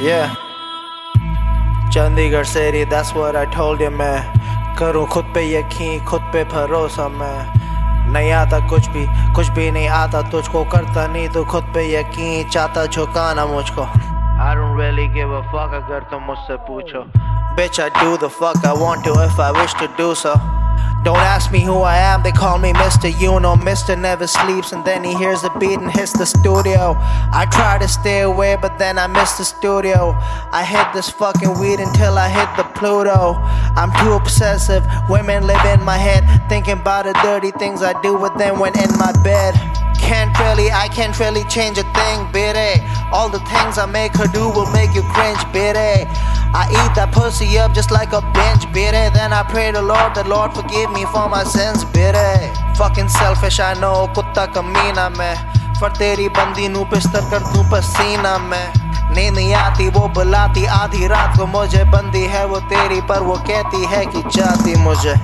Yeah. Chandigarh Seri that's what I told you मैं करूँ खुद पे यकीन खुद पे भरोसा मैं नहीं आता कुछ भी कुछ भी नहीं आता तुझको करता नहीं तो खुद पे यकीन चाहता झुकाना मुझको I don't really give a fuck अगर तुम मुझसे पूछो Bitch I do the fuck I want to if I wish to do so Don't ask me who I am, they call me Mr. You know, Mr. never sleeps, and then he hears the beat and hits the studio. I try to stay away, but then I miss the studio. I hit this fucking weed until I hit the Pluto. I'm too obsessive, women live in my head, thinking about the dirty things I do with them when in my bed. Can't really, I can't really change a thing, bitty. All the things I make her do will make you cringe, bitty. I eat that pussy up just like a bench, bitter. Then I pray the Lord, the Lord forgive me for my sins, bitter. Fucking selfish, I know, kutta kamina me. पर तेरी बंदी नू pistar कर दूँ पसीना me. नींद आती वो बुलाती आधी रात को मुझे बंदी है वो तेरी पर वो कहती है कि चाहती मुझे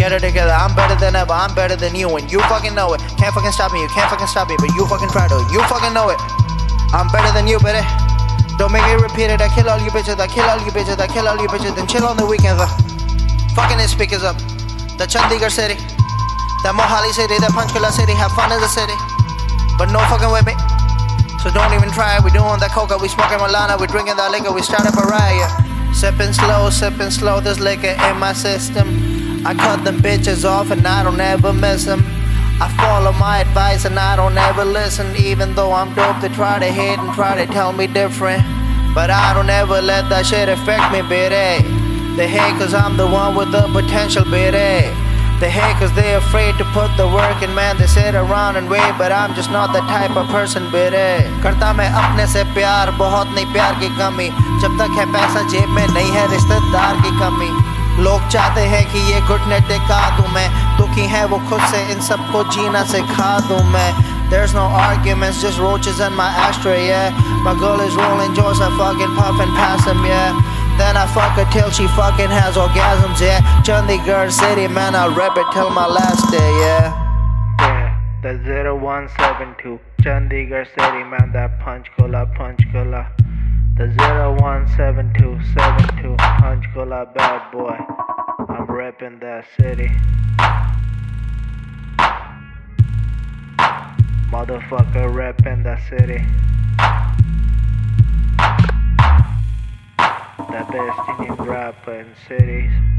Get it together, I'm better than ever, I'm better than you, and you fucking know it. Can't fucking stop me, you can't fucking stop me, but you fucking try to. You fucking know it. I'm better than you, baby. Don't make it. I kill all you bitches, I kill all you bitches, I kill all you bitches, then chill on the weekends. Uh. Fucking his speakers up. The Chandigarh city, the Mohali city, the Panchkula city, have fun in the city. But no fucking with me. So don't even try. We doing that coca, we smoking Malana, we drinking that liquor, we start up a riot. Sipping slow, sipping slow, there's liquor in my system. I cut them bitches off and I don't ever miss them. I follow my advice and I don't ever listen. Even though I'm dope, they try to hate and try to tell me different. But I don't ever let that shit affect me, bitty. They hate cause I'm the one with the potential, bitty. They hate cause they're afraid to put the work in, man. They sit around and wait, but I'm just not the type of person, bitty. करता मैं अपने से प्यार बहुत नहीं प्यार की कमी जब तक है पैसा जेब में नहीं है रिश्तेदार की कमी लोग चाहते हैं कि ये घुटने टिका दूँ मैं दुखी है वो खुद से इन सबको जीना सिखा दूँ मैं There's no arguments, just roaches in my ashtray, yeah. My girl is rolling joints, I fucking puff and pass them, yeah. Then I fuck her till she fucking has orgasms, yeah. Chandigarh City, man, I'll rep it till my last day, yeah. The 0172, Chandigarh City, man, that punch cola, punch cola. The 017272 Panchkula bad boy. I'm repping that city. Motherfucker repping that city. The best Indian rapper in cities.